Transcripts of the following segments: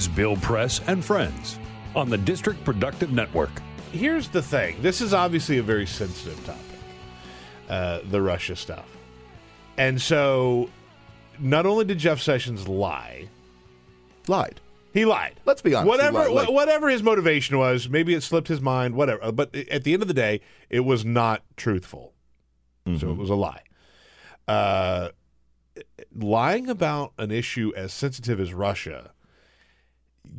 Is Bill Press and Friends on the District Productive Network. Here's the thing this is obviously a very sensitive topic, uh, the Russia stuff. And so, not only did Jeff Sessions lie, Lied. he lied. Let's be honest, Whatever, lied, like- wha- whatever his motivation was, maybe it slipped his mind. Whatever. But at the end of the day, it was not truthful. So Mm-hmm. it was a lie. Uh, lying about an issue as sensitive as Russia,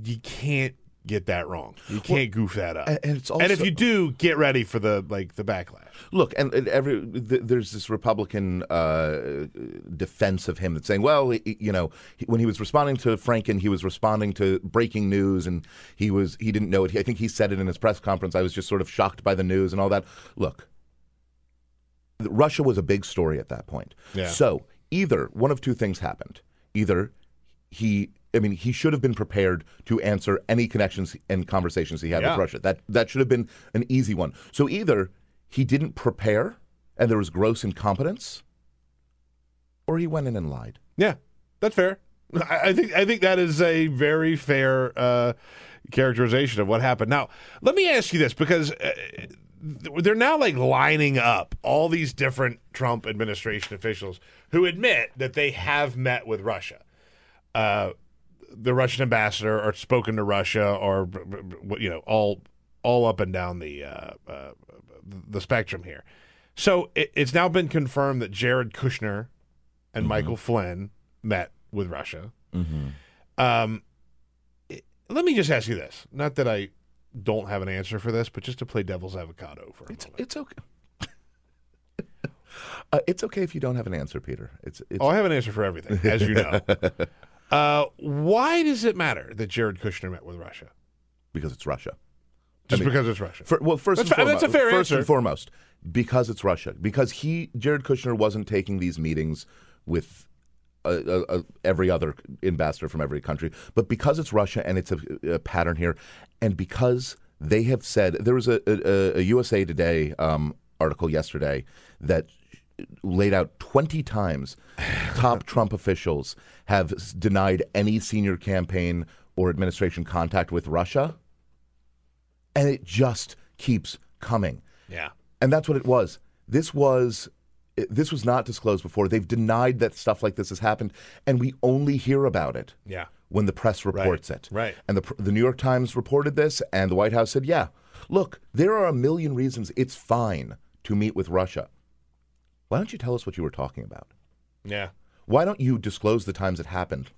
you can't get that wrong. You can't goof that up. and- and it's and if you do, get ready for the like the backlash. Look, and, and every th- there's this Republican uh, defense of him that's saying, well, he, you know, he, when he was responding to Franken, he was responding to breaking news, and he was he didn't know it. I think he said it in his press conference. I was just sort of shocked by the news and all that. Look, Russia was a big story at that point. Yeah. So either one of two things happened. Either he, I mean, he should have been prepared to answer any connections and conversations he had Yeah. with Russia. That that should have been an easy one. So either he didn't prepare and there was gross incompetence, or he went in and lied. Yeah, that's fair. I, think I think that is a very fair uh, characterization of what happened. Now, let me ask you this because uh, they're now like lining up all these different Trump administration officials who admit that they have met with Russia. Uh, the Russian ambassador, or spoken to Russia, or you know, all all up and down the uh, uh, the spectrum here. So it, it's now been confirmed that Jared Kushner and Michael Flynn met with Russia. Um, it- let me just ask you this: not that I don't have an answer for this, but just to play devil's avocado for a It's moment. it's okay. uh, it's okay if you don't have an answer, Peter. It's it's Oh, I have an answer for everything, as you know. uh, why does it matter that Jared Kushner met with Russia? because it's Russia. Just mean, because it's Russia. For, well, first That's and foremost, that's a fair first answer. and foremost, because it's Russia. Because he, Jared Kushner, wasn't taking these meetings with uh, uh, uh, every other ambassador from every country, but because it's Russia and it's a, a pattern here, and because they have said there was a, a, a USA Today um, article yesterday that laid out 20 times top Trump officials have denied any senior campaign or administration contact with Russia and it just keeps coming. yeah. And that's what it was. This was this was not disclosed before. They've denied that stuff like this has happened, and we only hear about it Yeah. when the press reports it. right. And the the New York Times reported this, and the White House said, "Yeah, look, there are a million reasons it's fine to meet with Russia. Why don't you tell us what you were talking about? Yeah. Why don't you disclose the times it happened?"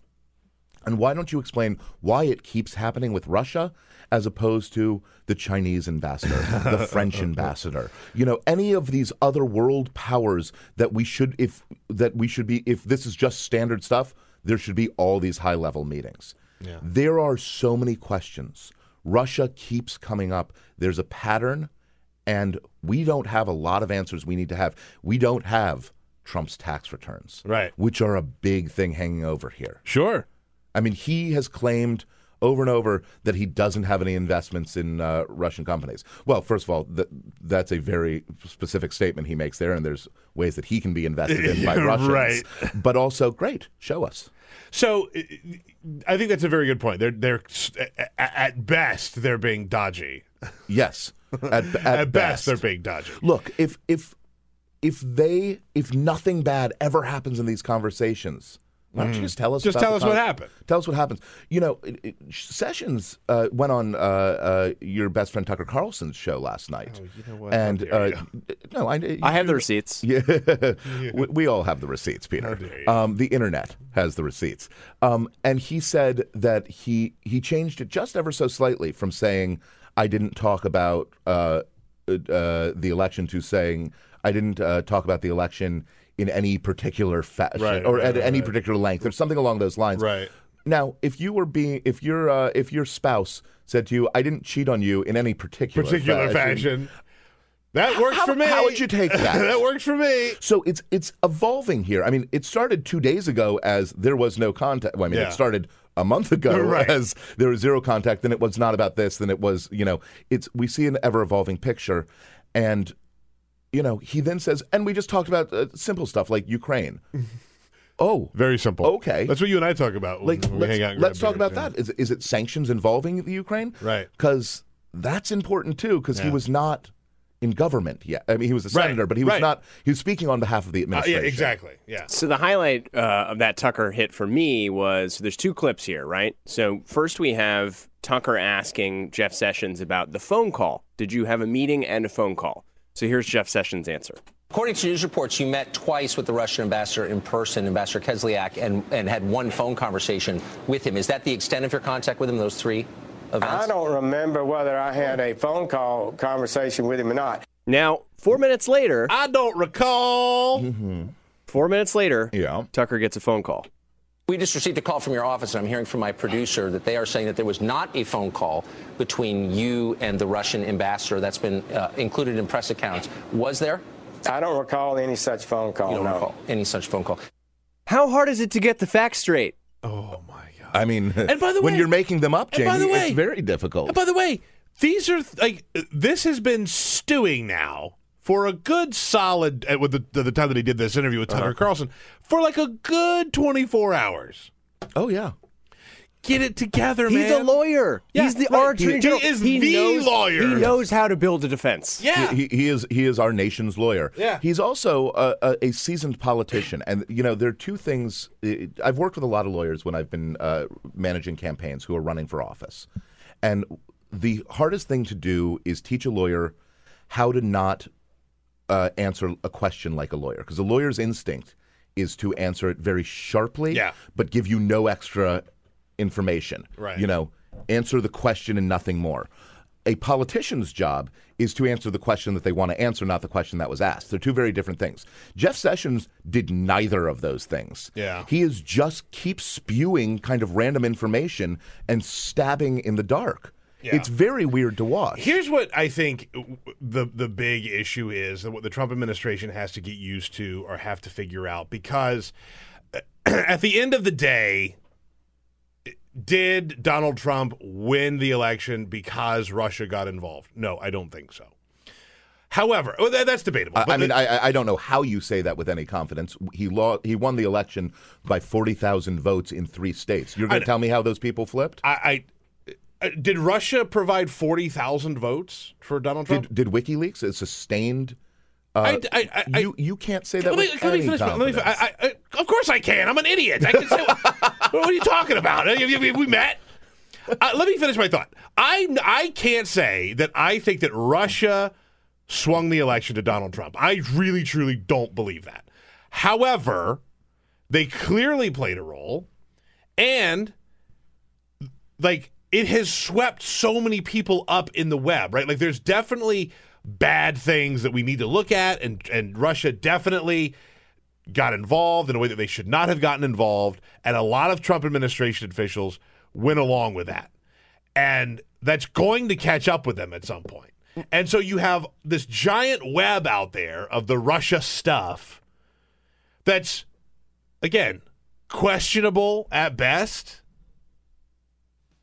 And why don't you explain why it keeps happening with Russia as opposed to the Chinese ambassador, the French ambassador? You know, any of these other world powers that we should if that we should be if this is just standard stuff, there should be all these high level meetings. Yeah. There are so many questions. Russia keeps coming up. There's a pattern and we don't have a lot of answers we need to have. We don't have Trump's tax returns. Right. Which are a big thing hanging over here. Sure. I mean, he has claimed over and over that he doesn't have any investments in uh, Russian companies. Well, first of all, th- that's a very specific statement he makes there, and there's ways that he can be invested in by Russians. Right. But also, great, show us. So I- think that's a very good point. They're they're at best they're being dodgy. Yes, at, at, At, best, they're being dodgy. Look, if if if they if nothing bad ever happens in these conversations, why don't you just tell us? Just about tell the us what happened. Tell us what happens. You know, it, it, Sessions uh, went on uh, uh, your best friend Tucker Carlson's show last night, Oh, you know what? and How dare uh, no, I, I have the receipts. Yeah, we, we all have the receipts, Peter. Um, the internet has the receipts. Um, and he said that he he changed it just ever so slightly from saying I didn't talk about uh, uh, the election to saying I didn't uh, talk about the election in any particular fashion Right, or right, at right, any particular length or something along those lines. Right. Now, if you were being, if your, uh, if your spouse said to you, "I didn't cheat on you in any particular Particular fashion. That works How- for me. how would you take that? that works for me. So it's it's evolving here. I mean, it started two days ago as there was no contact. Well, I mean, Yeah. it started a month ago Right. as there was zero contact. Then it was not about this. Then it was, you know, it's we see an ever evolving picture, and you know, he then says, and we just talked about uh, simple stuff like Ukraine. oh, Very simple. Okay. That's what you and I talk about when like let's, hang and let's talk about yeah. that. Is is it sanctions involving the Ukraine? Right. Because that's important too. Because he was not in government yet. I mean, he was a Right, senator, but he was right. not. He was speaking on behalf of the Uh, administration. yeah, exactly. Yeah. So the highlight uh, of that Tucker hit for me was there's two clips here, right? So first we have Tucker asking Jeff Sessions about the phone call. Did you have a meeting and a phone call? So here's Jeff Sessions' answer. According to news reports, you met twice with the Russian ambassador in person, Ambassador Kislyak, and, and had one phone conversation with him. Is that the extent of your contact with him, those three events? I don't remember whether I had a phone call conversation with him or not. Now, four minutes later, I don't recall. four minutes later, Yeah. Tucker gets a phone call. We just received a call from your office, and I'm hearing from my producer that they are saying that there was not a phone call between you and the Russian ambassador that's been uh, included in press accounts. Was there? I don't recall any such phone call. You don't no. recall any such phone call. How hard is it to get the facts straight? Oh my god. I mean, And by the way, when you're making them up, Jamie, the way- it's very difficult. And by the way, these are like this has been stewing now for a good solid at with the, the time that he did this interview with Tucker Uh-huh. Carlson for like a good 24 hours. oh yeah, Get it together, He's man. a lawyer. Yeah, He's the right. our attorney He general. is the knows, lawyer. He knows how to build a defense. Yeah. he, he is he is our nation's lawyer. Yeah. he's also a, a, a seasoned politician, and you know there are two things. I've worked with a lot of lawyers when I've been uh, managing campaigns who are running for office, and the hardest thing to do is teach a lawyer how to not uh, answer a question like a lawyer, because a lawyer's instinct is to answer it very sharply, Yeah. but give you no extra information. Right. You know, answer the question and nothing more. A politician's job is to answer the question that they want to answer, not the question that was asked. They're two very different things. Jeff Sessions did neither of those things. Yeah. He is just keeps spewing kind of random information and stabbing in the dark. Yeah. It's very weird to watch. Here's what I think the the big issue is that what the Trump administration has to get used to or have to figure out because at the end of the day did Donald Trump win the election because Russia got involved? No, I don't think so. However, well, that, that's debatable. I, I mean, I, I don't know how you say that with any confidence. He law, he won the election by forty thousand votes in three states. You're going to tell me how those people flipped? I, I uh, did Russia provide forty thousand votes for Donald Trump? Did, did WikiLeaks a sustained? Uh, I- I- I- you you can't say that let me, let me finish. Let me. I, I, of course I can. I'm an idiot. I can say. what, what are you talking about? We met? Uh, let me finish my thought. I I can't say that I think that Russia swung the election to Donald Trump. I really truly don't believe that. However, they clearly played a role, and like it has swept so many people up in the web, right? Like there's definitely bad things that we need to look at and and Russia definitely got involved in a way that they should not have gotten involved and a lot of Trump administration officials went along with that. And that's going to catch up with them at some point. And so you have this giant web out there of the Russia stuff that's again questionable at best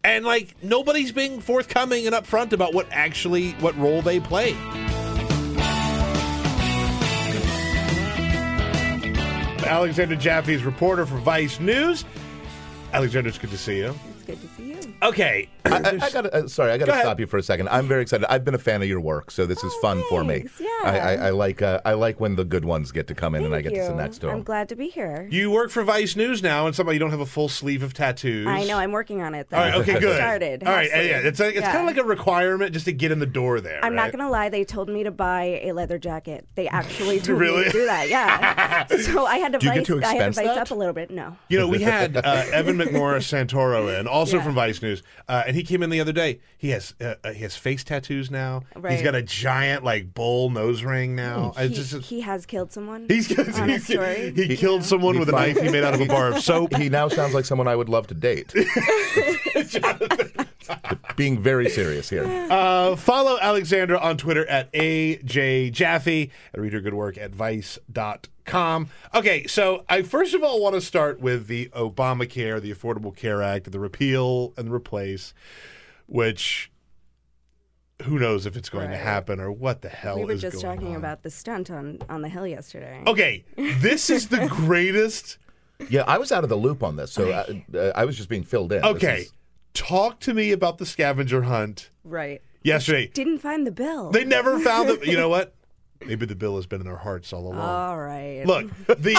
and like nobody's being forthcoming and upfront about what actually what role they play. Alexandra Jaffe is reporter for Vice News. Alexandra, it's good to see you. It's good to see you. Okay, I, I, I gotta, uh, sorry, I got Go to ahead. stop you for a second. I'm very excited. I've been a fan of your work, so this is Oh, fun for me. Yeah. I, I, I like, uh, I like when the good ones get to come in and I Thank get to sit next to them. I'm glad to be here. you work for Vice News now, and somehow you don't have a full sleeve of tattoos. I know. I'm working on it. Though. All right, okay, good. Started. All right, half yeah, it's a, it's Yeah. kind of like a requirement just to get in the door there. I'm right? not gonna lie. They told me to buy a leather jacket. They actually told Really? me to do that. Yeah. so I had to Do you vice. get to I had to vice that? up a little bit. No. You know, we had uh, Evan McMorris Santoro in. Also Yeah. from Vice News, uh, and he came in the other day. He has uh, uh, he has face tattoos now. He's got a giant like bull nose ring now. He, It's just- he has killed someone. he's, on he, his story. he killed someone He with a knife he made out of a bar of soap. He now sounds like someone I would love to date. Being very serious here. Uh, follow Alexandra on Twitter at AJ Jaffe and read her good work at vice.com. Okay, so I first of all want to start with the Obamacare, the Affordable Care Act, the repeal and replace, which who knows if it's going to happen or what the hell we were is just going talking on. about the stunt on on the hill yesterday. Okay, this is the greatest. Yeah, I was out of the loop on this, so I, uh, I was just being filled in. This Okay, is- talk to me about the scavenger hunt Right. yesterday. Didn't find the bill. They never found the. You know what? Maybe the bill has been in our hearts all along. All right. Look, the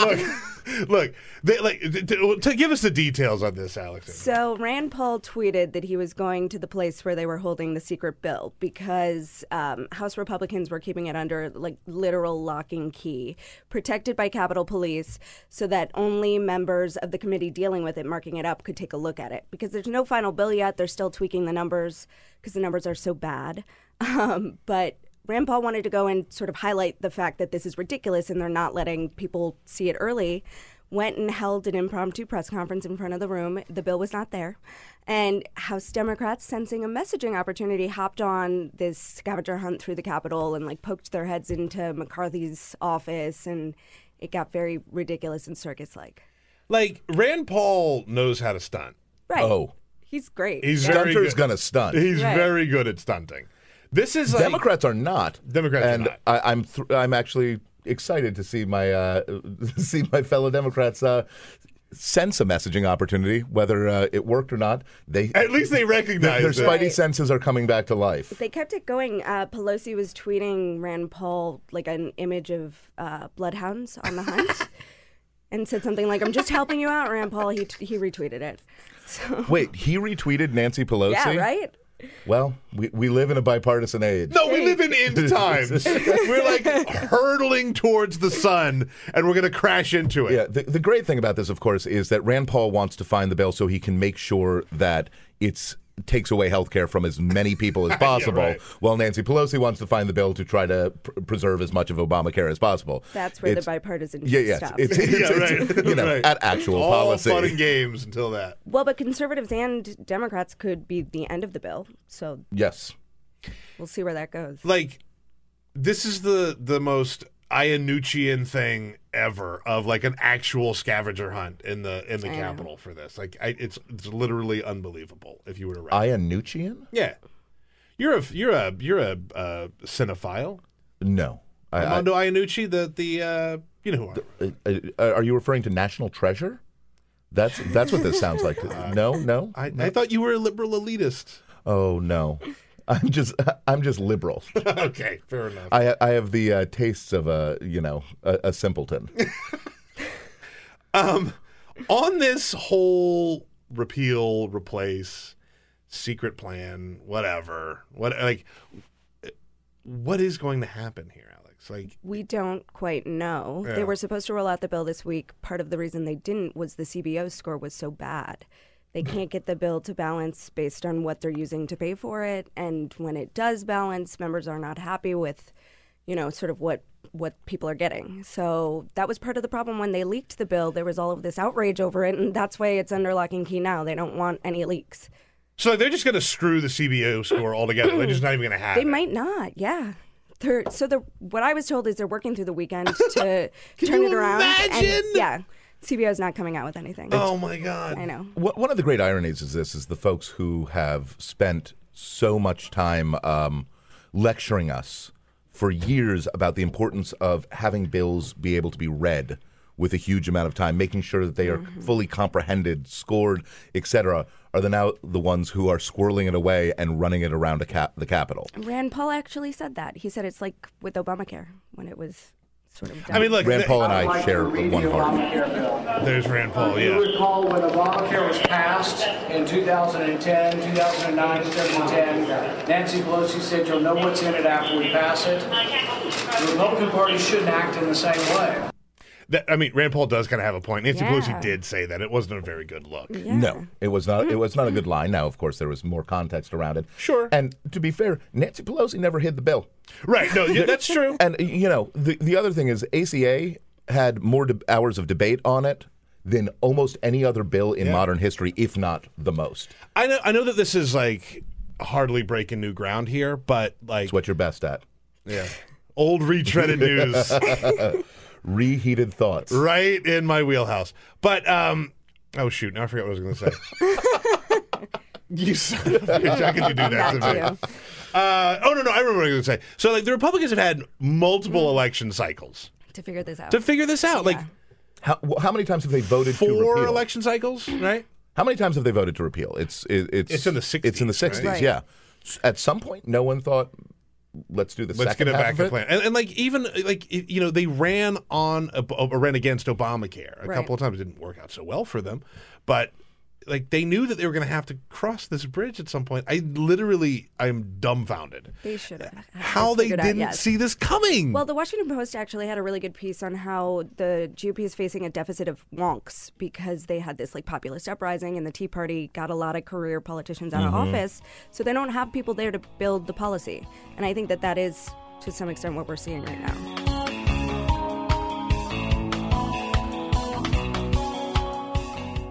look, look. They, like to, to give us the details on this, Alex. So Rand Paul tweeted that he was going to the place where they were holding the secret bill because um, House Republicans were keeping it under like literal lock and key, protected by Capitol Police, so that only members of the committee dealing with it, marking it up, could take a look at it. Because there's no final bill yet, they're still tweaking the numbers because the numbers are so bad. Um, but Rand Paul wanted to go and sort of highlight the fact that this is ridiculous and they're not letting people see it early. Went and held an impromptu press conference in front of the room. The bill was not there. And House Democrats, sensing a messaging opportunity, hopped on this scavenger hunt through the Capitol and like poked their heads into McCarthy's office. And it got very ridiculous and circus like. Like Rand Paul knows how to stunt. Right. Oh, He's great. He's very Stunter's good. gonna stunt. He's Right. very good at stunting. This is like, Democrats are not. Democrats are and not. I, I'm th- I'm actually excited to see my uh, see my fellow Democrats uh, sense a messaging opportunity, whether uh, it worked or not. They At least they recognize their it. spidey Right. senses are coming back to life. They kept it going. Uh, Pelosi was tweeting Rand Paul like an image of uh, bloodhounds on the hunt, and said something like, "I'm just helping you out, Rand Paul." He he retweeted it. So Wait, he retweeted Nancy Pelosi. yeah, right. Well, we, we live in a bipartisan age. No, we live in end times. We're like hurtling towards the sun, and we're going to crash into it. Yeah, the, the great thing about this, of course, is that Rand Paul wants to find the bill so he can make sure that it's takes away health care from as many people as possible, right. while Nancy Pelosi wants to find the bill to try to pr- preserve as much of Obamacare as possible. That's where It's- the bipartisan Yeah, yeah, stuff. it's, it's, Yeah, it's, right. you know, right. at actual All policy. fun and games until that. well, but conservatives and Democrats could be the end of the bill. So Yes. we'll see where that goes. like this is the the most Iannuccian thing ever of like an actual scavenger hunt in the in the I know. For this. Like I, it's it's literally unbelievable if you were to write. Iannuccian? yeah, you're a you're a you're a uh, cinephile. No. I, I, Armando Iannucci, the the uh, you know who I am. uh, are you referring to National Treasure? That's that's what this sounds like. No, no. I, I thought you were a liberal elitist. Oh no. I'm just I'm just liberal. okay, fair enough. I I have the uh, tastes of a you know a, a simpleton. Um, on this whole repeal, replace, secret plan, whatever, what like, what is going to happen here, Alex? Like, We don't quite know. Yeah. They were supposed to roll out the bill this week. Part of the reason they didn't was the CBO score was so bad. They can't get the bill to balance based on what they're using to pay for it. And when it does balance, members are not happy with, you know, sort of what what people are getting. So that was part of the problem when they leaked the bill. There was all of this outrage over it, and that's why it's under lock and key now. They don't want any leaks. so they're just going to screw the CBO score altogether. they're just not even going to have They it. might not, yeah. They're, so the what I was told is they're working through the weekend to turn it around. and- imagine? yeah, CBO is not coming out with anything. Oh my God! I know. One one of the great ironies is this: is the folks who have spent so much time um, lecturing us for years about the importance of having bills be able to be read with a huge amount of time, making sure that they are fully comprehended, scored, etc. Are the now the ones who are squirreling it away and running it around a cap- the Capitol? Rand Paul actually said that. He said it's like with Obamacare when it was sort of. Done. I mean, look, Rand Paul and I share one heart. there's Rand Paul. You Yeah, recall when Obamacare was passed in 2010, 2009, 2010, Nancy Pelosi said, you'll know what's in it after we pass it. The Republican Party shouldn't act in the same way. That, I mean, Rand Paul does kind of have a point. Nancy Yeah. Pelosi did say that it wasn't a very good look. No, it was not. It mm-hmm. was not a good mm-hmm. line. Now, of course, there was more context around it. Sure. And to be fair, Nancy Pelosi never hid the bill. Right? No, that's true. And you know, the the other thing is ACA had more de- hours of debate on it than almost any other bill in Yeah. modern history, if not the most. I know. I know that this is like hardly breaking new ground here, but like It's what you're best at. yeah, old retreaded news. Reheated thoughts. right in my wheelhouse. But um, oh shoot, now I forgot what I was going to say. you son of a bitch! How could you do that to me? Uh, oh no, no, I remember what I was going to say. So like the Republicans have had multiple election cycles To figure this out. to figure this out. Like How, how many times have they voted to four repeal? election cycles, right? How many times have they voted to repeal? It's it, it's It's in the 60s, It's in the sixties. right? Yeah. At some point, no one thought, let's do the Let's second get a half of backup it. plan. And, and like even like it- you know they ran on a, or ran against Obamacare a Right. couple of times. It didn't work out so well for them, but like they knew that they were going to have to cross this bridge at some point. I literally I'm dumbfounded They should have. how they didn't yes. see this coming. Well, the Washington Post actually had a really good piece on how the GOP is facing a deficit of wonks because they had this like populist uprising and the Tea Party got a lot of career politicians out Mm-hmm. of office. So they don't have people there to build the policy. And I think that that is to some extent what we're seeing right now.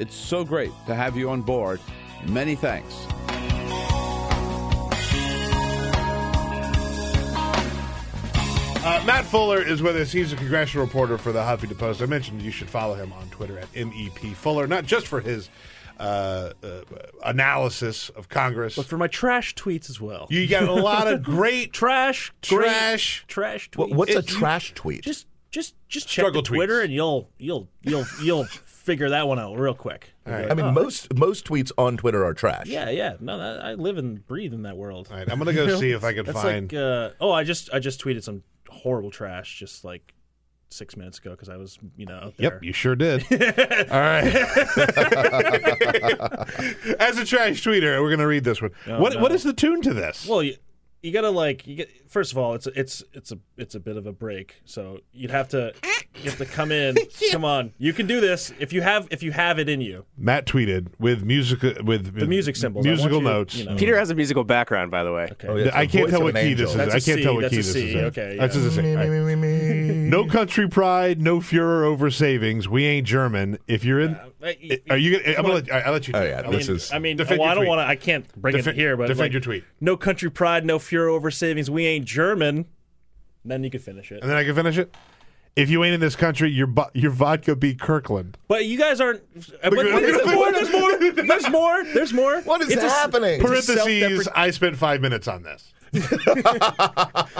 It's so great to have you on board. Many thanks. Uh, Matt Fuller is with us. He's a congressional reporter for the Huffington Post. I mentioned you should follow him on Twitter at MEP Fuller, not just for his uh, uh, analysis of Congress. But for my trash tweets as well. you got a lot of great trash, great trash. trash tweets. What, what's a trash tweet? just just just check Struggle the Twitter tweets. and you'll you'll you'll you'll figure that one out real quick. You'll I mean, "Oh, most most tweets on Twitter are trash. Yeah, yeah. No, that, I live and breathe in that world. All right, I'm gonna go see if I can That's find. like uh, oh, I just I just tweeted some horrible trash just like six minutes ago because I was you know out there. Yep, you sure did. All right. As a trash tweeter, we're going to read this one. Oh, what no. What is the tune to this? Well, you, you gotta like you get first of all it's it's it's a it's a bit of a break so you'd have to you have to come in come on you can do this if you have if you have it in you Matt tweeted with music with the music symbols musical you notes. you know, Peter has a musical background, by the way. okay. Oh, yeah, I can't tell what an key angel. this is. That's I a can't C, tell what key this is. in. okay, That's yeah. just a C. All right. No country pride, no furor over savings. We ain't German. If you're in, Uh, y- are you? Gonna, I'm gonna let, I'll let you. Oh, do yeah, it. I this mean, is- I mean, Defend well, I don't want to. I can't bring Defend- it here, but defend like, your tweet. No country pride, no furor over savings. We ain't German. Then you can finish it. and then I can finish it. If you ain't in this country, your your vodka be Kirkland. But you guys aren't. uh, But, but there's more. There's more. There's more. There's more. What is It's happening? a Parentheses. self-deprecate- I spent five minutes on this.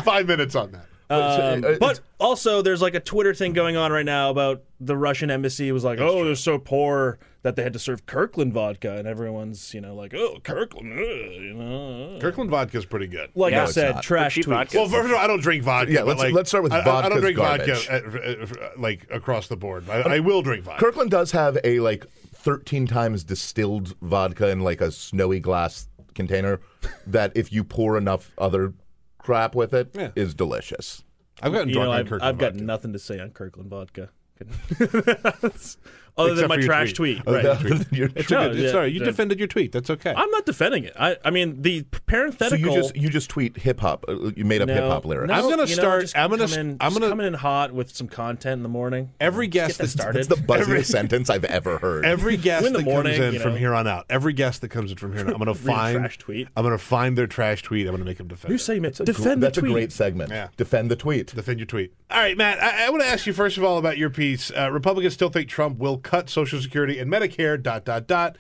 five minutes on that. Um, but also, there's like a Twitter thing going on right now about the Russian embassy was like, oh, they're so poor that they had to serve Kirkland vodka, and everyone's you know like, oh, Kirkland, ugh, you know. Kirkland vodka is pretty good. Like No, I it's said, not. trash tweets. vodka. Well, first of all, I don't drink vodka. Yeah, but, let's- like, let's start with I- I, I don't vodka's drink garbage. vodka uh, uh, uh, like across the board. I, I will drink vodka. Kirkland does have a like 13 times distilled vodka in like a snowy glass container that if you pour enough other crap with it, is Yeah. delicious. I've gotten You drunk know, on I've, Kirkland I've got vodka. nothing to say on Kirkland vodka. Other Except than my trash tweet. Other right. than your tweet. It's No, okay. yeah, Sorry, you yeah. defended your tweet. That's okay. I'm not defending it. I, I mean, the So parenthetical. you just you just tweet hip hop. uh, You made up no, hip hop lyrics. no, I'm gonna you know, start- I'm gonna come in, I'm just gonna- coming in hot with some content in the morning. Every Get guest that that's started. It's the buzziest Every- sentence I've ever heard. Every guest In the that morning, comes in you from here on out, every guest that comes in from here on out, I'm going to find trash tweet. I'm going to find their trash tweet. I'm going to make them defend. New it. segment. That's a gr- Defend That's a great segment. Yeah. Defend the tweet. Defend your tweet. All right, Matt. I, I want to ask you first of all about your piece. Uh, Republicans still think Trump will cut Social Security and Medicare. Dot dot dot.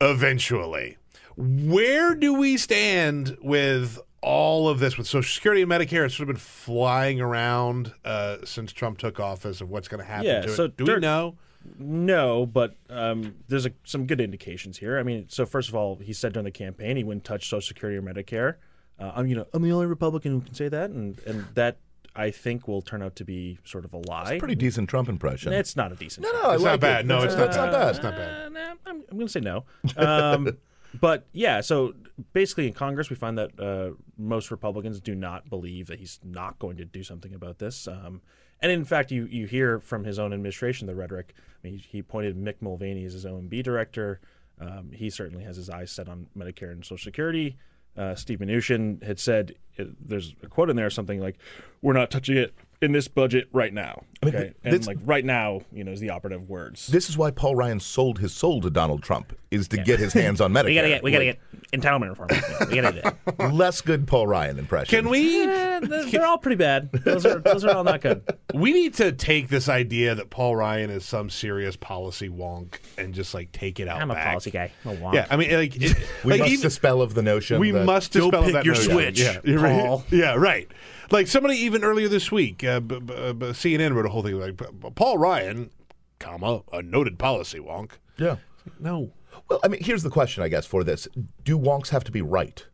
Eventually, where do we stand with all of this with Social Security and Medicare It's sort of been flying around uh, since Trump took office of what's going to happen Yeah, to so it. Do we know? No, but um, there's a, some good indications here. I mean, so first of all, he said during the campaign he wouldn't touch Social Security or Medicare. Uh, I'm, you know, I'm the only Republican who can say that, and and that I think will turn out to be sort of a lie. Pretty decent Trump impression. It's not a decent. No, no, It's like not bad. It. No, it's not It's bad. not bad. It's not bad. Uh, nah, I'm, I'm going to say no. Um, but yeah, so basically in Congress, we find that uh, most Republicans do not believe that he's not going to do something about this. Um, and in fact, you, you hear from his own administration the rhetoric. I mean, he, he appointed Mick Mulvaney as his OMB director. Um, he certainly has his eyes set on Medicare and Social Security. Uh, Steve Mnuchin had said, uh, there's a quote in there, something like, "We're not touching it in this budget right now." mean, Okay, th- and like right now, you know, is the operative words. This is why Paul Ryan sold his soul to Donald Trump is to get his hands on Medicare. We gotta get, we gotta Like, get entitlement reform. We gotta do that. less good Paul Ryan impression. Can we? Eh, they're, they're all pretty bad. Those are those are all not good. We need to take this idea that Paul Ryan is some serious policy wonk and just like take it out. I'm a policy guy. I'm a wonk. Yeah, I mean, like, it, We like must even- dispel of the notion. we that must Go dispel pick that your notion. switch, yeah, you're right. Yeah, right. Like somebody even earlier this week, uh, b- b- b- CNN wrote a whole thing like Paul Ryan, comma a noted policy wonk. Yeah. No, Well, I mean, here's the question, I guess, for this: Do wonks have to be right?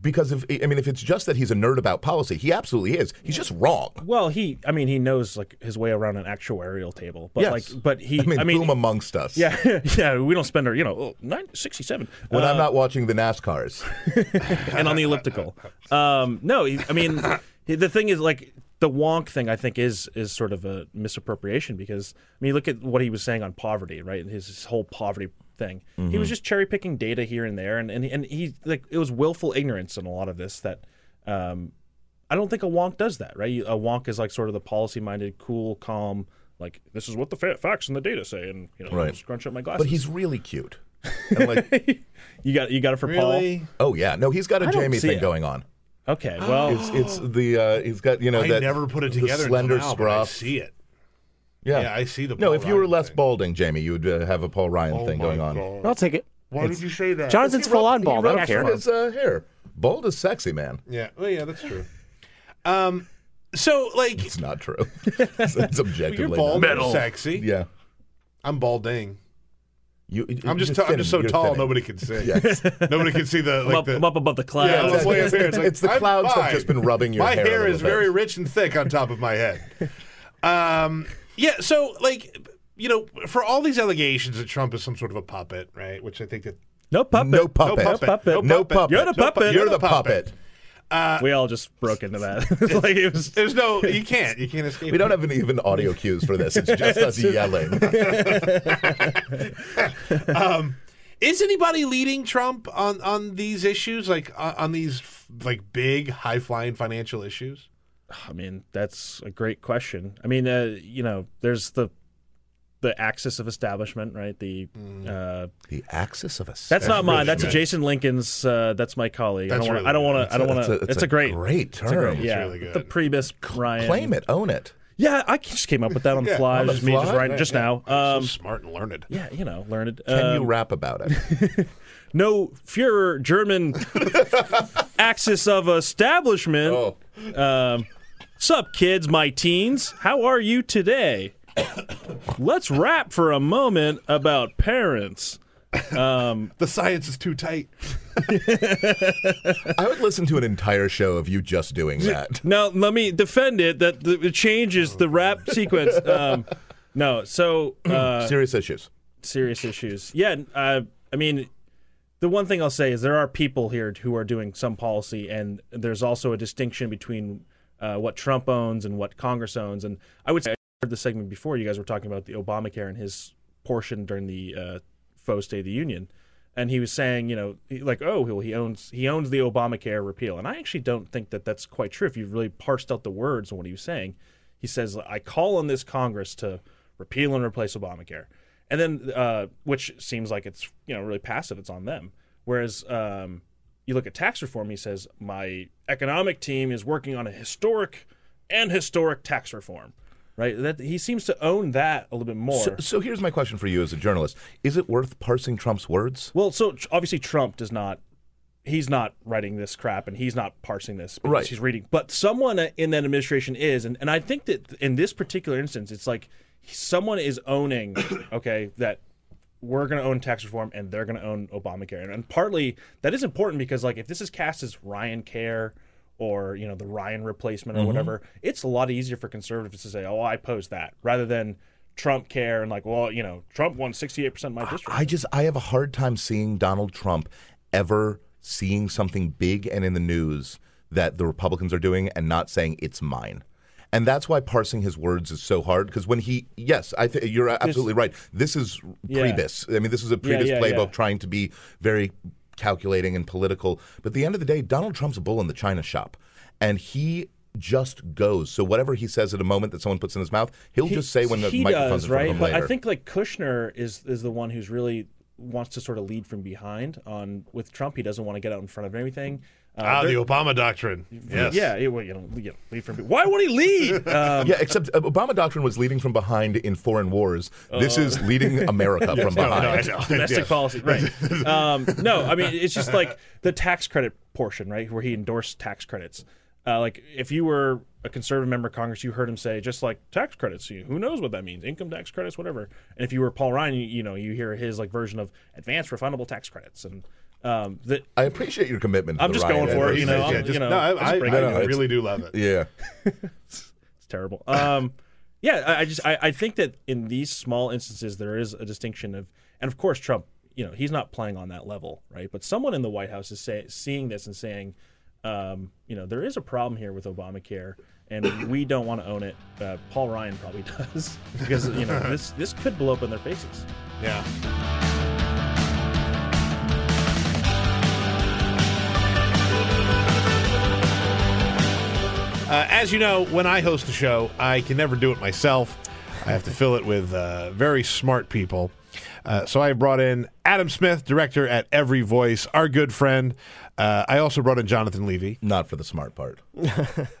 Because if I mean, if it's just that he's a nerd about policy, he absolutely is. He's just wrong. Well, he, I mean, he knows like his way around an actuarial table, but Yes. like, but he, I mean, I mean, boom amongst us. yeah, yeah, we don't spend our, you know, oh, nine, 67. When Uh, I'm not watching the NASCARs, and on the elliptical. Um, no, he- I mean, the thing is like the wonk thing. I think is is sort of a misappropriation because I mean, look at what he was saying on poverty, right? His, his whole poverty thing. He was just cherry picking data here and there, and and and he like it was willful ignorance in a lot of this that. Um, I don't think a wonk does that, right? A wonk is like sort of the policy-minded, cool, calm, like this is what the fa- facts and the data say, and you know, Right. I'll scrunch up my glasses. but he's really cute. Like, you got you got it for really. oh yeah, no, he's got a I Jamie thing it. going on. Paul. Okay, well, It's it's the uh, he's got you know I that never put it the together. slender until now, but I scruff. see it. Yeah. Yeah, I see the. No, Paul if you were Ryan less thing. balding, Jamie, you would uh, have a Paul Ryan Oh thing my going on. God. I'll take it. Why did you say that? Jonathan's He full on bald. He I don't care. his uh, hair. Bald is sexy, man. Yeah. Well, yeah, that's true. Um, so like It's not true. it's, it's objectively you're not. bald, and sexy. Yeah. I'm balding. You, I'm just, you're t- I'm just so you're tall, thinning. nobody can see. Yes. nobody can see the I'm, up, the. I'm up above the clouds. Yeah, Exactly. way. It's, like, It's the I'm clouds have just been rubbing your My hair a hair little is bit. very rich and thick on top of my head. Um, yeah. So like, you know, for all these allegations that Trump is some sort of a puppet, right? Which I think that No puppet. No puppet. No puppet. No puppet. You're the puppet. You're the puppet. Uh, we all just broke into that. like it was. there's no, you can't, you can't escape. We don't have any even audio cues for this. It's just us yelling. Um, is anybody leading Trump on on these issues, like on, on these like big, high flying financial issues? I mean, that's a great question. I mean, uh, you know, there's the the axis of establishment, right? The uh, The axis of a. that's not mine. That's a. Jason Linkins'. Uh, that's my colleague. That's I don't really want. I don't want to. I don't want to. It's It's, a a great. great It's a term. great. Yeah, really good. the Priebus Ryan. Claim it. Own it. Yeah, I just came up with that on the Yeah, fly. on the just me, just fly? writing just now. so Um, smart and learned. yeah, you know, learned. Can you Um, rap about it? no Führer German axis of establishment. Oh. Um, sup, kids, my teens? How are you today? Let's rap for a moment about parents. Um, The science is too tight. I would listen to an entire show of you just doing that. now, let me defend it that the, it changes the rap sequence. Um, no, so uh, Serious issues. serious issues. Yeah, uh, I mean, the one thing I'll say is there are people here who are doing some policy, and there's also a distinction between uh, what Trump owns and what Congress owns. And I would say I heard the segment before you guys were talking about the Obamacare and his portion during the uh, faux State of the Union. And he was saying, you know, like, oh, well, he owns he owns the Obamacare repeal, and I actually don't think that that's quite true. If you really parsed out the words and what he was saying, he says, "I call on this Congress to repeal and replace Obamacare," and then uh, which seems like it's you know really passive. It's on them. Whereas um, you look at tax reform, he says, "My economic team is working on a historic and historic tax reform." Right? That he seems to own that a little bit more. So, so here's my question for you as a journalist: Is it worth parsing Trump's words? Well, so obviously Trump does not. he's not writing this crap and he's not parsing this because Right. he's reading. But someone in that administration is, and, and I think that in this particular instance, it's like someone is owning, okay, that we're going to own tax reform and they're going to own Obamacare. And, and partly that is important because like if this is cast as Ryan Care or you know the Ryan replacement or Mhm. whatever, it's a lot easier for conservatives to say, "Oh, I oppose that," rather than Trump care and like, well, you know, Trump won 68% of my district. I just I have a hard time seeing Donald Trump ever seeing something big and in the news that the Republicans are doing and not saying it's mine. And that's why parsing his words is so hard because when he yes, I th- you're absolutely right. This is Yeah. Priebus. I mean, this is a Priebus yeah, playbook yeah. trying to be very calculating and political. But at the end of the day, Donald Trump's a bull in the china shop, and he just goes. So whatever he says at a moment that someone puts in his mouth, he'll He- just say when the he microphone's does, in front right? of him But later. I think like Kushner is is the one who's really wants to sort of lead from behind on with Trump. He doesn't want to get out in front of everything. Uh, ah, the Obama doctrine. Yes. Yeah, yeah, well, you know, you know, lead from. Why would he lead? Um, yeah, except uh, Obama doctrine was leading from behind in foreign wars. This Uh, is leading America Yes, from no, no, behind. I know. Domestic policy, right? um, no, I mean it's just like the tax credit portion, right, where he endorsed tax credits. Uh, like if you were a conservative member of Congress, you heard him say just like tax credits. You, who knows what that means? Income tax credits, whatever. And if you were Paul Ryan, you, you know you hear his like version of advanced refundable tax credits and. Um, that I appreciate your commitment. I'm just Ryan going for it, you know. administration. I'm- just- you know, no, I- I'm just I- bringing I really do love it. Yeah. it's terrible. Um, yeah, I, I just I, I think that in these small instances there is a distinction of, and of course Trump, you know, he's not playing on that level, right? But someone in the White House is say, seeing this and saying, um, you know, there is a problem here with Obamacare, and we don't want to own it. Uh, Paul Ryan probably does because you know this this could blow up in their faces. Yeah. Uh, as you know, when I host a show, I can never do it myself. I have to fill it with uh, very smart people. Uh, so I brought in Adam Smith, director at Every Voice, our good friend. Uh, I also brought in Jonathan Levy. Not for the smart part.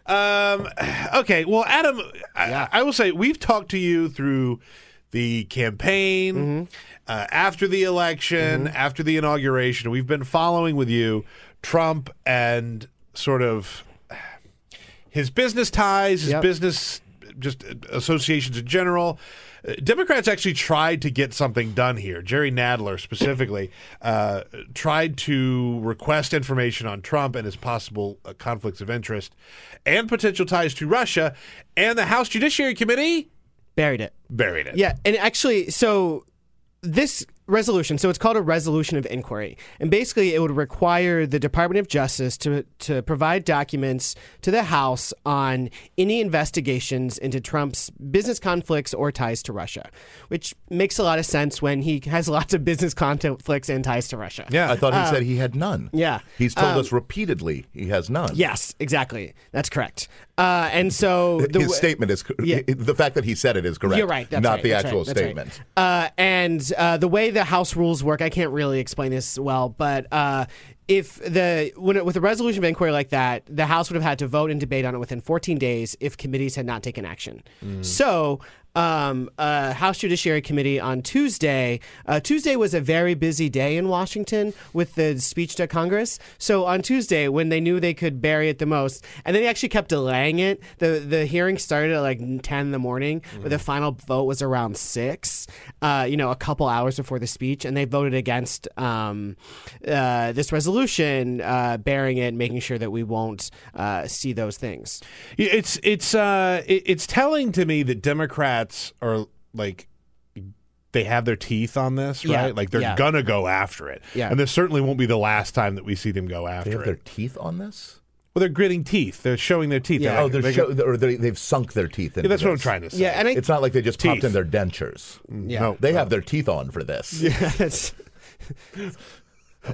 Um, okay, well, Adam, I, I will say we've talked to you through the campaign, uh, after the election, after the inauguration. We've been following with you Trump and sort of his business ties, his Yep. business just associations in general. Uh, Democrats actually tried to get something done here. Jerry Nadler specifically uh, tried to request information on Trump and his possible uh, conflicts of interest and potential ties to Russia. And the House Judiciary Committee Buried it. buried it. Yeah, and actually, so this resolution, so it's called a resolution of inquiry, and basically it would require the Department of Justice to to provide documents to the House on any investigations into Trump's business conflicts or ties to Russia, which makes a lot of sense when he has lots of business conflicts and ties to Russia. Yeah, I thought he Um, said he had none. Yeah. He's told Um, us repeatedly he has none. Yes, exactly. That's correct. Uh, and so the His statement is Yeah. the fact that he said it is correct. You're right. That's not right, the actual right, that's right. statement. Uh, and uh, the way the House rules work, I can't really explain this well, but uh, if the when it, with a resolution of inquiry like that, the House would have had to vote and debate on it within 14 days if committees had not taken action. So. Um, uh, House Judiciary Committee on Tuesday. Uh, Tuesday was a very busy day in Washington with the speech to Congress. So on Tuesday, when they knew they could bury it the most, and then they actually kept delaying it. the The hearing started at like ten in the morning, but the final vote was around six. Uh, you know, a couple hours before the speech, and they voted against um, uh, this resolution, uh, burying it, making sure that we won't uh, see those things. It's it's uh it- it's telling to me that Democrats are like they have their teeth on this, right? Yeah, Like they're yeah. gonna go after it. Yeah. And this certainly won't be the last time that we see them go after They have it. their teeth on this. well, they're gritting teeth. They're showing their teeth. Oh, they're they show, or they, they've sunk their teeth. Into Yeah, that's what I'm trying to say. Yeah, and I It's not like they just popped in their dentures. Mm, yeah. No, they have their teeth on for this. yeah,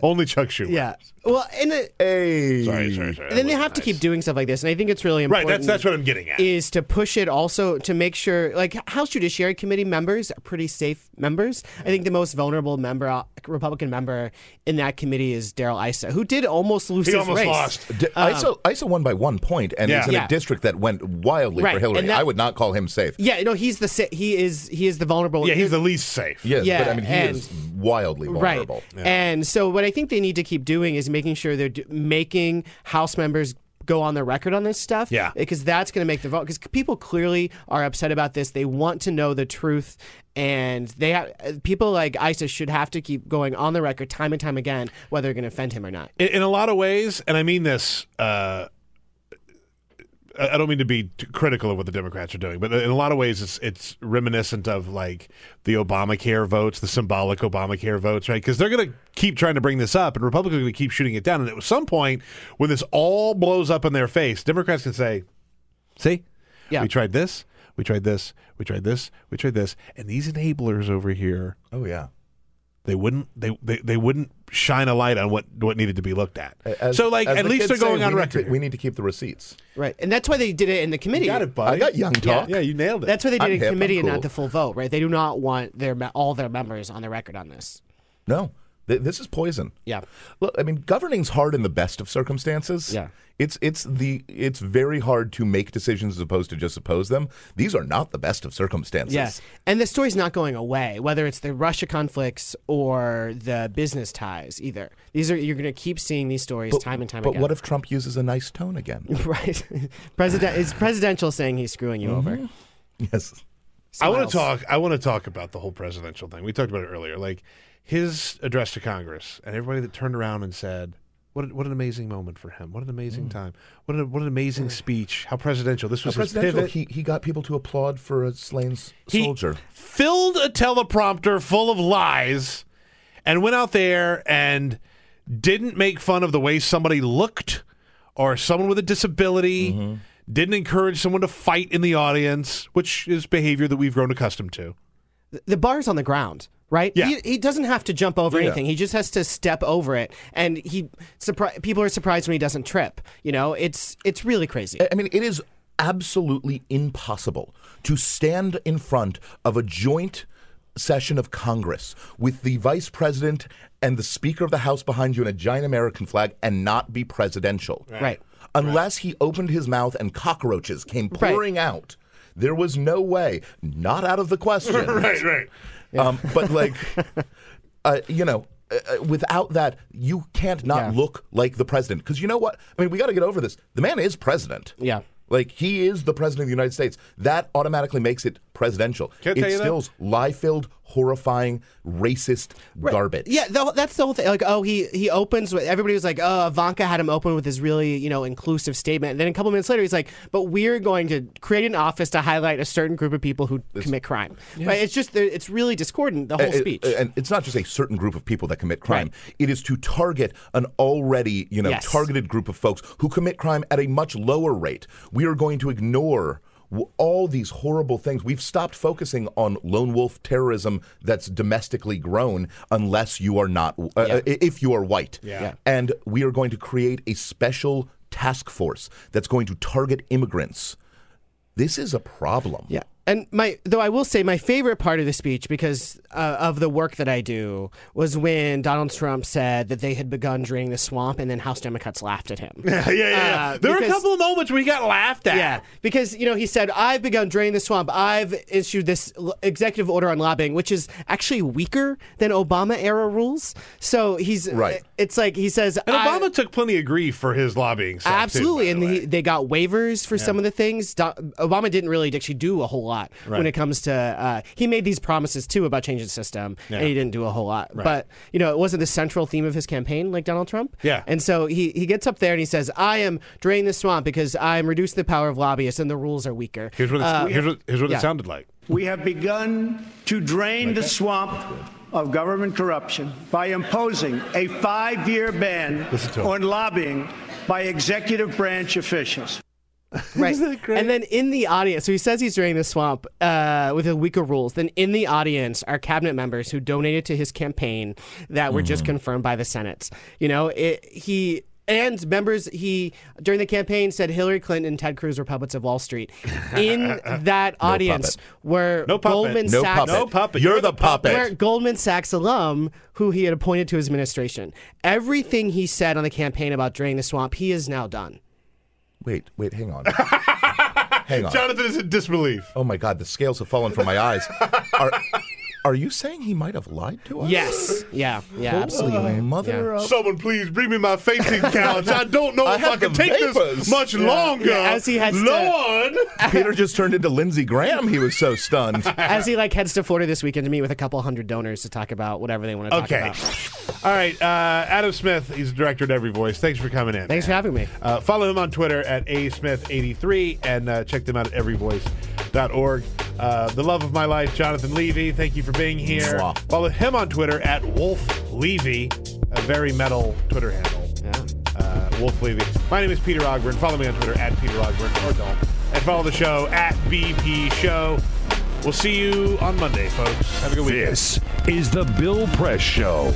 Only Chuck Schumer. yeah. Well, and it, Hey. Sorry, sorry, sorry. And then they have to keep doing stuff like this, and I think it's really Right, important. that's that's what I'm getting at. Is to push it also to make sure, like House Judiciary Committee members are pretty safe members. I think the most vulnerable member, uh, Republican member in that committee is Darrell Issa, who did almost lose He his almost race. lost. D- Issa, Issa won by one point and Yeah. is in Yeah. a district that went wildly Right, for Hillary. that- I would not call him safe. Yeah, no, he's the sa- he is he is the vulnerable. yeah, he's the least safe. Yes, Yeah, but I mean, he and- is wildly vulnerable. Right. And so what I think they need to keep doing is making sure they're do- making House members go on the record on this stuff. Yeah. Because that's going to make the vote. Because people clearly are upset about this. They want to know the truth. And they ha- people like ISIS should have to keep going on the record time and time again whether they're going to offend him or not. in, in a lot of ways, and I mean this. Uh, I don't mean to be critical of what the Democrats are doing, but in a lot of ways, it's it's reminiscent of like the Obamacare votes, the symbolic Obamacare votes, right? Because they're going to keep trying to bring this up, and Republicans are going to keep shooting it down. And at some point, when this all blows up in their face, Democrats can say, "See, Yeah. we tried this, we tried this, we tried this, we tried this, and these enablers over here." Oh yeah. They wouldn't. They, they they wouldn't shine a light on what what needed to be looked at. As- so like at the least they're going say, on we record. Need to, we need to keep the receipts. Right. And that's why they did it in the committee. You got it, buddy. I got young talk. Yeah, you nailed it. That's why they did I'm it in hip, I'm committee and cool. not the full vote, right? They do not want their me- all their members on the record on this. No, th- this is poison. Yeah. Look, I mean, governing's hard in the best of circumstances. Yeah. It's it's the it's very hard to make decisions as opposed to just oppose them. These are not the best of circumstances. Yeah. And the story's not going away, whether it's the Russia conflicts or the business ties either. These are you're going to keep seeing these stories But, time and time but again. But what if Trump uses a nice tone again? right. President it's presidential saying he's screwing you over. Mm-hmm. yes. I want to talk. I want to talk about the whole presidential thing. We talked about it earlier, like his address to Congress, and everybody that turned around and said, "What what an amazing moment for him! What an amazing time! What an, what an amazing speech! How presidential! This How was his presidential. pivot." He he got people to applaud for a slain s- He soldier. filled a teleprompter full of lies and went out there and didn't make fun of the way somebody looked or someone with a disability. Mm-hmm. Didn't encourage someone to fight in the audience, which is behavior that we've grown accustomed to. the bar's on the ground, right? Yeah. He, he doesn't have to jump over Yeah. anything. He just has to step over it, and he surpri- people are surprised when he doesn't trip. You know, it's it's really crazy. I mean, it is absolutely impossible to stand in front of a joint session of Congress with the vice president and the speaker of the House behind you and a giant American flag and not be presidential. Right. Unless he opened his mouth and cockroaches came Right. pouring out. There was no way, not out of the question. right, right. Um, but like, uh, you know, uh, uh, without that, you can't not Yeah. look like the president. Because you know what? I mean, we got to get over this. The man is president. Yeah. Like he is the president of the United States. That automatically makes it presidential. Can't it tell you that. stills lie-filled, horrifying, racist garbage. Yeah, the, that's the whole thing. Like, oh, he he opens with everybody was like, oh, Ivanka had him open with his really you know inclusive statement. And then a couple minutes later, he's like, but we're going to create an office to highlight a certain group of people who commit crime. Right? It's just it's really discordant the whole uh, speech. and it's not just a certain group of people that commit crime. It is to target an already, you know, Yes. targeted group of folks who commit crime at a much lower rate. We are going to ignore w- all these horrible things. We've stopped focusing on lone wolf terrorism that's domestically grown unless you are not uh, uh, if you are white. Yeah. Yeah. And we are going to create a special task force that's going to target immigrants. This is a problem. Yeah. And my though I will say my favorite part of the speech because uh, of the work that I do was when Donald Trump said that they had begun draining the swamp and then House Democrats laughed at him. Yeah, yeah, yeah. Uh, there were a couple of moments where he got laughed at. Yeah, because you know he said I've begun draining the swamp. I've issued this l- executive order on lobbying, which is actually weaker than Obama era rules. So he's Right. It's like he says And Obama took plenty of grief for his lobbying. stuff, too, Absolutely, by and the he, they got waivers for some of the things. Do- Obama didn't really actually do a whole lot when Right. it comes to. Uh, he made these promises too about changing the system, Yeah. and he didn't do a whole lot. But you know, it wasn't the central theme of his campaign like Donald Trump. Yeah. and so he he gets up there and he says, "I am draining the swamp because I'm reducing the power of lobbyists and the rules are weaker." here's what, it's, Uh, here's what, here's what yeah. it sounded like. We have begun to drain the swamp of government corruption by imposing a five year ban Listen to him. on lobbying by executive branch officials. right. And then in the audience, so he says he's draining the swamp uh, with the weaker rules. Then in the audience are cabinet members who donated to his campaign that were just confirmed by the Senate. You know, it, he. And members, he during the campaign said Hillary Clinton and Ted Cruz were puppets of Wall Street. In that audience puppet. were No puppet. Goldman No Sachs, puppet. No puppet. You're, You're the the puppet. were Goldman Sachs alum who he had appointed to his administration. Everything he said on the campaign about draining the swamp, he is now done. Wait, wait, hang on. hang on. Jonathan is in disbelief. Oh my God, the scales have fallen from my eyes. Are, Are you saying he might have lied to us? Yes. Yeah. Yeah. Absolutely. Mother Yeah. of Someone please bring me my fainting couch. I don't know I if I have can the take vapors. this much Yeah. longer. Yeah, as he heads to- Lord. Peter just turned into Lindsey Graham. He was so stunned. As he like heads to Florida this weekend to meet with a couple hundred donors to talk about whatever they want to talk about. Okay. about. All right. Uh, Adam Smith, he's the director at Every Voice. Thanks for coming in. Thanks for having me. Uh, follow him on Twitter at asmith83 and uh, check them out at Uh, the love of my life, Jonathan Levy. Thank you for being here. Mwah. Follow him on Twitter at Wolf Levy, a very metal Twitter handle. Yeah. Uh, Wolf Levy. My name is Peter Ogburn. Follow me on Twitter at Peter Ogburn or don't. And follow the show at BP Show. We'll see you on Monday, folks. Have a good weekend. This is the Bill Press Show.